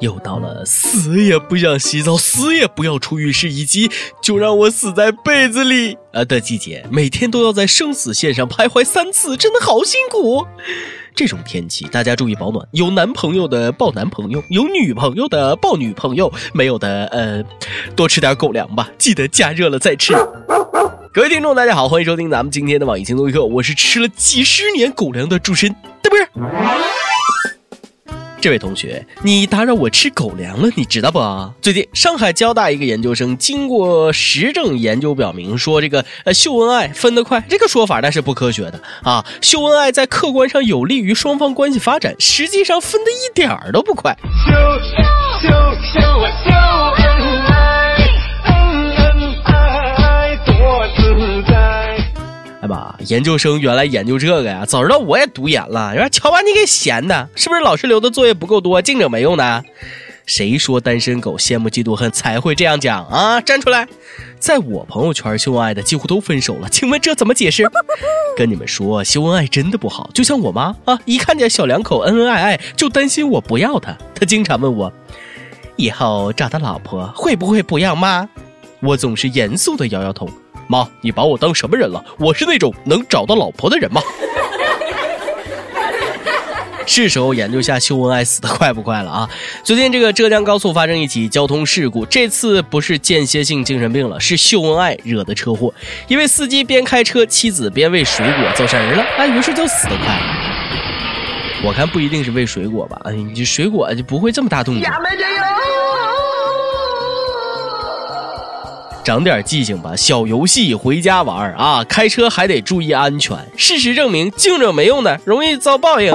又到了死也不想洗澡、死也不要出浴室，以及就让我死在被子里啊的季节，每天都要在生死线上徘徊三次，真的好辛苦。这种天气，大家注意保暖。有男朋友的抱男朋友，有女朋友的抱女朋友，没有的呃，多吃点狗粮吧，记得加热了再吃。各位听众，大家好，欢迎收听咱们今天的网易轻松一刻，我是吃了几十年狗粮的主持人，对不是？这位同学，你打扰我吃狗粮了，你知道不？最近上海交大一个研究生经过实证研究表明，说这个呃秀恩爱分得快，这个说法那是不科学的啊！秀恩爱在客观上有利于双方关系发展，实际上分的一点儿都不快。秀秀秀秀秀哎吧，研究生原来研究这个呀，早知道我也读研了。有点瞧把你给闲的，是不是老师留的作业不够多，净整没用的？谁说单身狗羡慕嫉妒恨才会这样讲啊？站出来！在我朋友圈秀恩爱的几乎都分手了，请问这怎么解释？跟你们说，秀恩爱真的不好。就像我妈啊，一看见小两口恩恩爱爱，就担心我不要他。她经常问我，以后找到老婆会不会不要妈？我总是严肃的摇摇头。妈，你把我当什么人了？我是那种能找到老婆的人吗？是时候研究下秀恩爱死的快不快了啊！最近这个浙江高速发生一起交通事故，这次不是间歇性精神病了，是秀恩爱惹的车祸。一位司机边开车，妻子边喂水果，走神了，哎，于是就死得快。我看不一定是喂水果吧？哎，你水果就不会这么大动静。长点记性吧，小游戏回家玩啊！开车还得注意安全。事实证明，静着没用的，容易遭报应。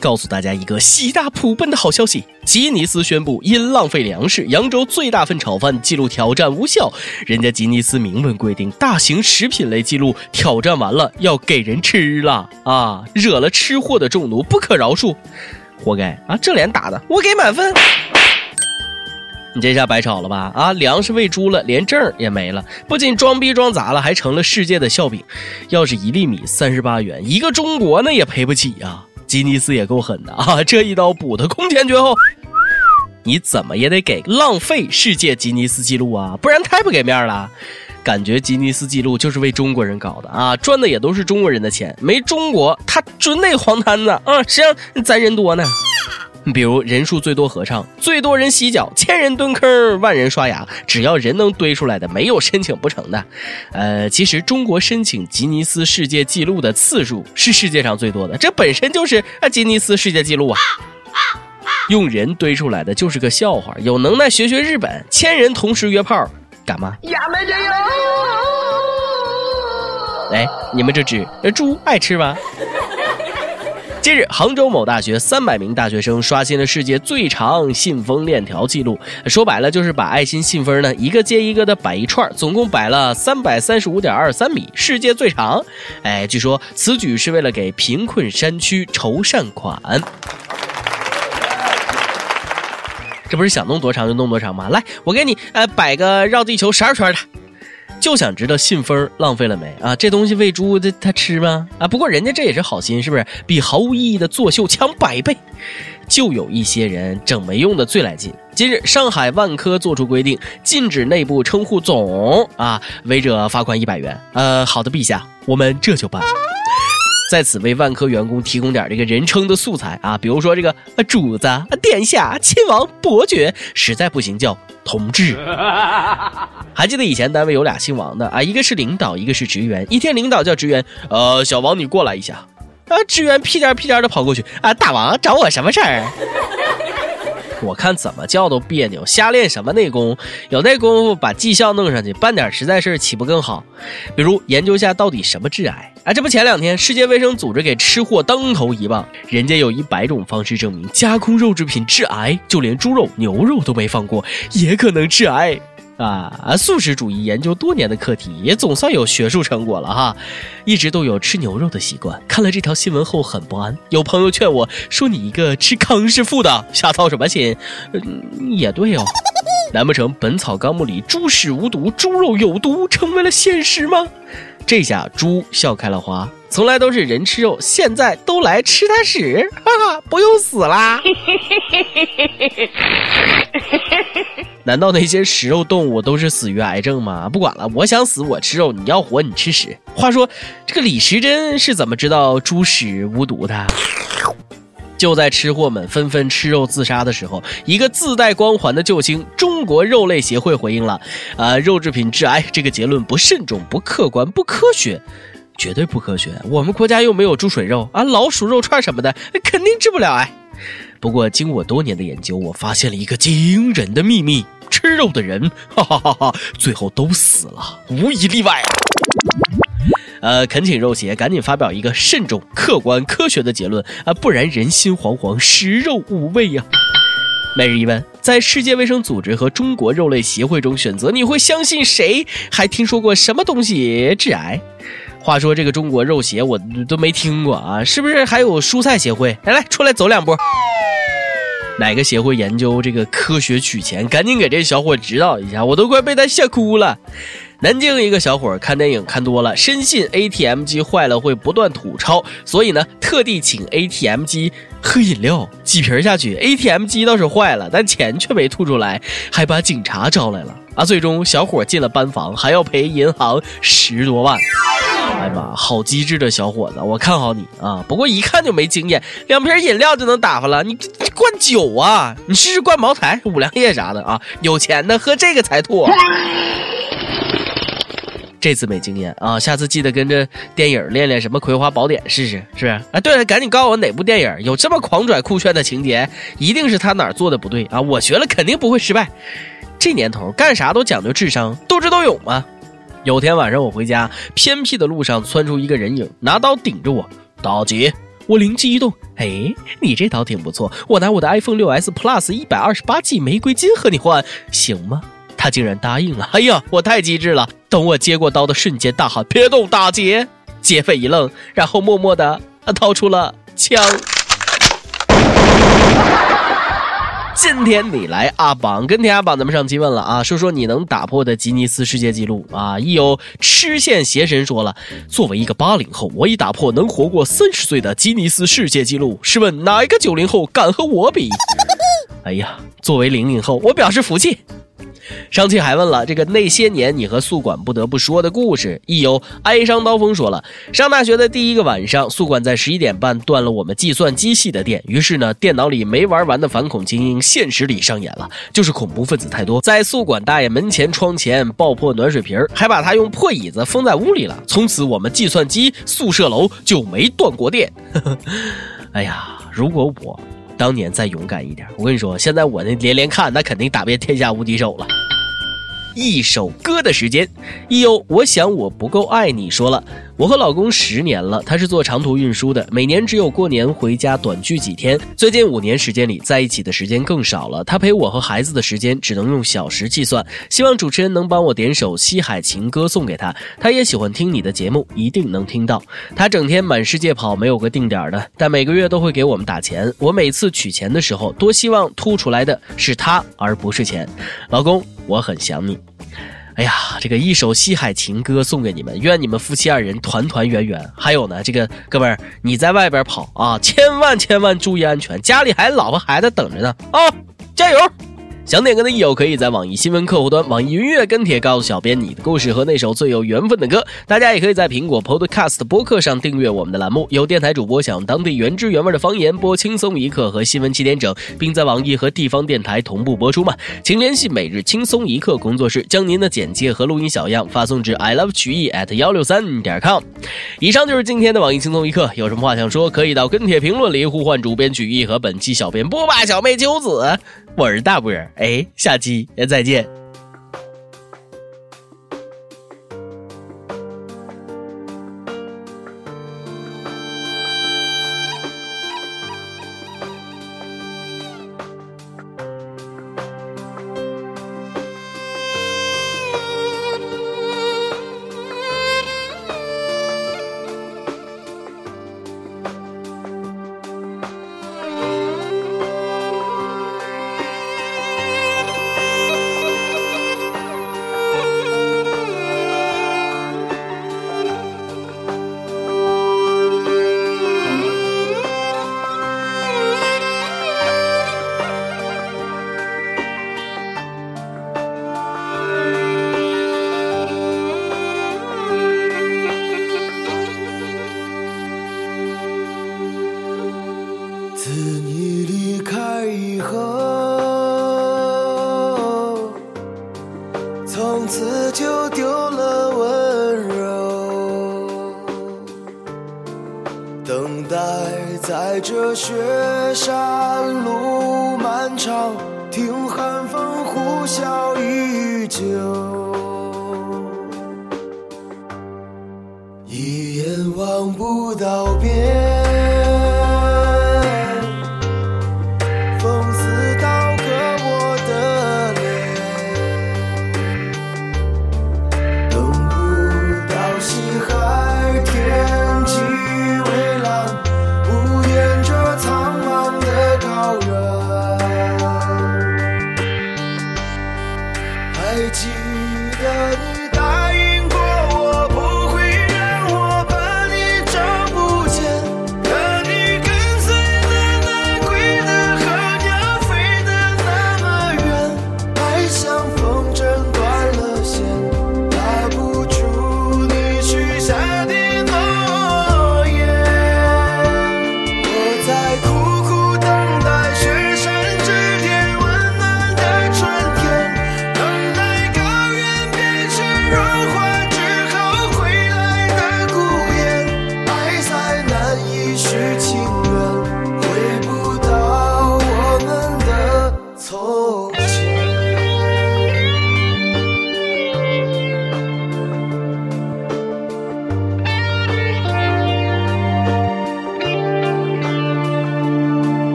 告诉大家一个喜大普奔的好消息：吉尼斯宣布因浪费粮食，扬州最大份炒饭记录挑战无效。人家吉尼斯明文规定，大型食品类记录挑战完了要给人吃了啊！惹了吃货的众怒，不可饶恕，活该啊！这脸打的，我给满分。你这下白炒了吧？啊，粮食喂猪了，连证也没了。不仅装逼装砸了，还成了世界的笑柄。要是一粒米三十八元，一个中国那也赔不起呀。吉尼斯也够狠的啊，这一刀补的空前绝后。你怎么也得给浪费世界吉尼斯纪录啊，不然太不给面了。感觉吉尼斯纪录就是为中国人搞的啊，赚的也都是中国人的钱，没中国他准得黄摊子啊，谁让咱人多呢？比如人数最多合唱，最多人洗脚，千人蹲坑，万人刷牙，只要人能堆出来的，没有申请不成的。呃，其实中国申请吉尼斯世界纪录的次数是世界上最多的，这本身就是啊吉尼斯世界纪录啊。用人堆出来的就是个笑话，有能耐学学日本，千人同时约炮，敢吗？来，你们这只猪爱吃吗？近日，杭州某大学三百名大学生刷新了世界最长信封链条记录。说白了，就是把爱心信封呢一个接一个的摆一串，总共摆了三百三十五点二三米，世界最长。哎，据说此举是为了给贫困山区筹善款。这不是想弄多长就弄多长吗？来，我给你呃摆个绕地球十二圈的。就想知道信封浪费了没啊？这东西喂猪，这它吃吗？啊，不过人家这也是好心，是不是？比毫无意义的作秀强百倍。就有一些人整没用的最来劲。今日上海万科作出规定，禁止内部称呼总啊，违者罚款一百元。呃，好的，陛下，我们这就办。在此为万科员工提供点这个人称的素材啊，比如说这个主子、殿下、亲王、伯爵，实在不行叫同志。还记得以前单位有俩姓王的啊，一个是领导，一个是职员。一天领导叫职员，呃，小王你过来一下。啊，职员屁颠屁颠的跑过去啊，大王找我什么事儿？我看怎么叫都别扭，瞎练什么内功？有那功夫把绩效弄上去，办点实在事岂不更好？比如研究下到底什么致癌哎？这不前两天世界卫生组织给吃货当头一棒，人家有一百种方式证明加工肉制品致癌，就连猪肉、牛肉都没放过，也可能致癌。啊，素食主义研究多年的课题也总算有学术成果了哈。一直都有吃牛肉的习惯，看了这条新闻后很不安。有朋友劝我说：“你一个吃康师傅的，瞎操什么心？”嗯，也对哦。难不成《本草纲目》里猪屎无毒，猪肉有毒成为了现实吗？这下猪笑开了花，从来都是人吃肉，现在都来吃它屎。哈哈，不用死啦。难道那些食肉动物都是死于癌症吗？不管了，我想死，我吃肉，你要活，你吃屎。话说这个李时珍是怎么知道猪屎无毒的？就在吃货们纷纷吃肉自杀的时候，一个自带光环的救星——中国肉类协会回应了：啊，肉制品致癌这个结论不慎重、不客观、不科学，绝对不科学。我们国家又没有猪水肉啊、老鼠肉串什么的，肯定治不了癌。不过，经我多年的研究，我发现了一个惊人的秘密：吃肉的人，哈哈哈哈，最后都死了，无一例外！呃，恳请肉协赶紧发表一个慎重、客观、科学的结论啊，不然人心惶惶，食肉无味呀。每日一问，在世界卫生组织和中国肉类协会中选择，你会相信谁？还听说过什么东西致癌？话说这个中国肉协我都没听过啊，是不是还有蔬菜协会？来来，出来走两步。哪个协会研究这个科学取钱？赶紧给这小伙指导一下，我都快被他吓哭了。南京一个小伙看电影看多了，深信 ATM 机坏了会不断吐钞，所以呢，特地请 ATM 机喝饮料，几瓶下去，ATM 机倒是坏了，但钱却没吐出来，还把警察招来了啊！最终小伙进了班房，还要赔银行十多万。哎呀妈，好机智的小伙子，我看好你啊！不过一看就没经验，两瓶饮料就能打发了，你灌酒啊？你试试灌茅台、五粮液啥的啊！有钱的喝这个才吐。这次没经验啊，下次记得跟着电影练练什么《葵花宝典》试试，是不是？啊，对了，赶紧告诉我哪部电影有这么狂拽酷炫的情节，一定是他哪儿做的不对啊！我学了肯定不会失败。这年头干啥都讲究智商，斗智斗勇嘛。有天晚上我回家，偏僻的路上窜出一个人影，拿刀顶着我。大姐，我灵机一动，哎，你这刀挺不错，我拿我的 iPhone 6s Plus 一百二十八 G 玫瑰金和你换，行吗？他竟然答应了！哎呀，我太机智了！等我接过刀的瞬间，大喊：“别动，大姐！”劫匪一愣，然后默默的掏出了枪。今天你来阿榜，跟天阿榜咱们上期问了啊，说说你能打破的吉尼斯世界纪录啊！一有痴线邪神说了，作为一个八零后，我已打破能活过三十岁的吉尼斯世界纪录。试问哪一个九零后敢和我比？哎呀，作为零零后，我表示服气。上期还问了这个那些年你和宿管不得不说的故事，亦有哀伤刀锋说了，上大学的第一个晚上，宿管在十一点半断了我们计算机系的电，于是呢，电脑里没玩完的反恐精英现实里上演了，就是恐怖分子太多，在宿管大爷门前窗前爆破暖水瓶，还把他用破椅子封在屋里了，从此我们计算机宿舍楼就没断过电。哎呀，如果我。当年再勇敢一点，我跟你说，现在我那连连看，那肯定打遍天下无敌手了。一首歌的时间，一有我想我不够爱你。说了，我和老公十年了，他是做长途运输的，每年只有过年回家短聚几天。最近五年时间里，在一起的时间更少了，他陪我和孩子的时间只能用小时计算。希望主持人能帮我点首《西海情歌》送给他，他也喜欢听你的节目，一定能听到。他整天满世界跑，没有个定点的，但每个月都会给我们打钱。我每次取钱的时候，多希望吐出来的是他，而不是钱。老公。我很想你，哎呀，这个一首西海情歌送给你们，愿你们夫妻二人团团圆圆。还有呢，这个哥们儿，你在外边跑啊，千万千万注意安全，家里还老婆孩子等着呢啊，加油！想点歌的益友可以在网易新闻客户端、网易云音乐跟帖告诉小编你的故事和那首最有缘分的歌。大家也可以在苹果 Podcast 播客上订阅我们的栏目，有电台主播想当地原汁原味的方言播轻松一刻和新闻七点整，并在网易和地方电台同步播出吗？请联系每日轻松一刻工作室，将您的简介和录音小样发送至 i love 曲艺 at 幺六三点 com。以上就是今天的网易轻松一刻，有什么话想说，可以到跟帖评论里呼唤主编曲艺和本期小编波霸小妹秋子。我是大波儿，哎，下期再见。从此就丢了温柔等待在这雪山路漫长听寒风呼啸依旧一眼望不到边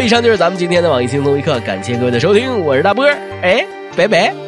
以上就是咱们今天的网易轻松一刻，感谢各位的收听，我是大波，哎，拜拜。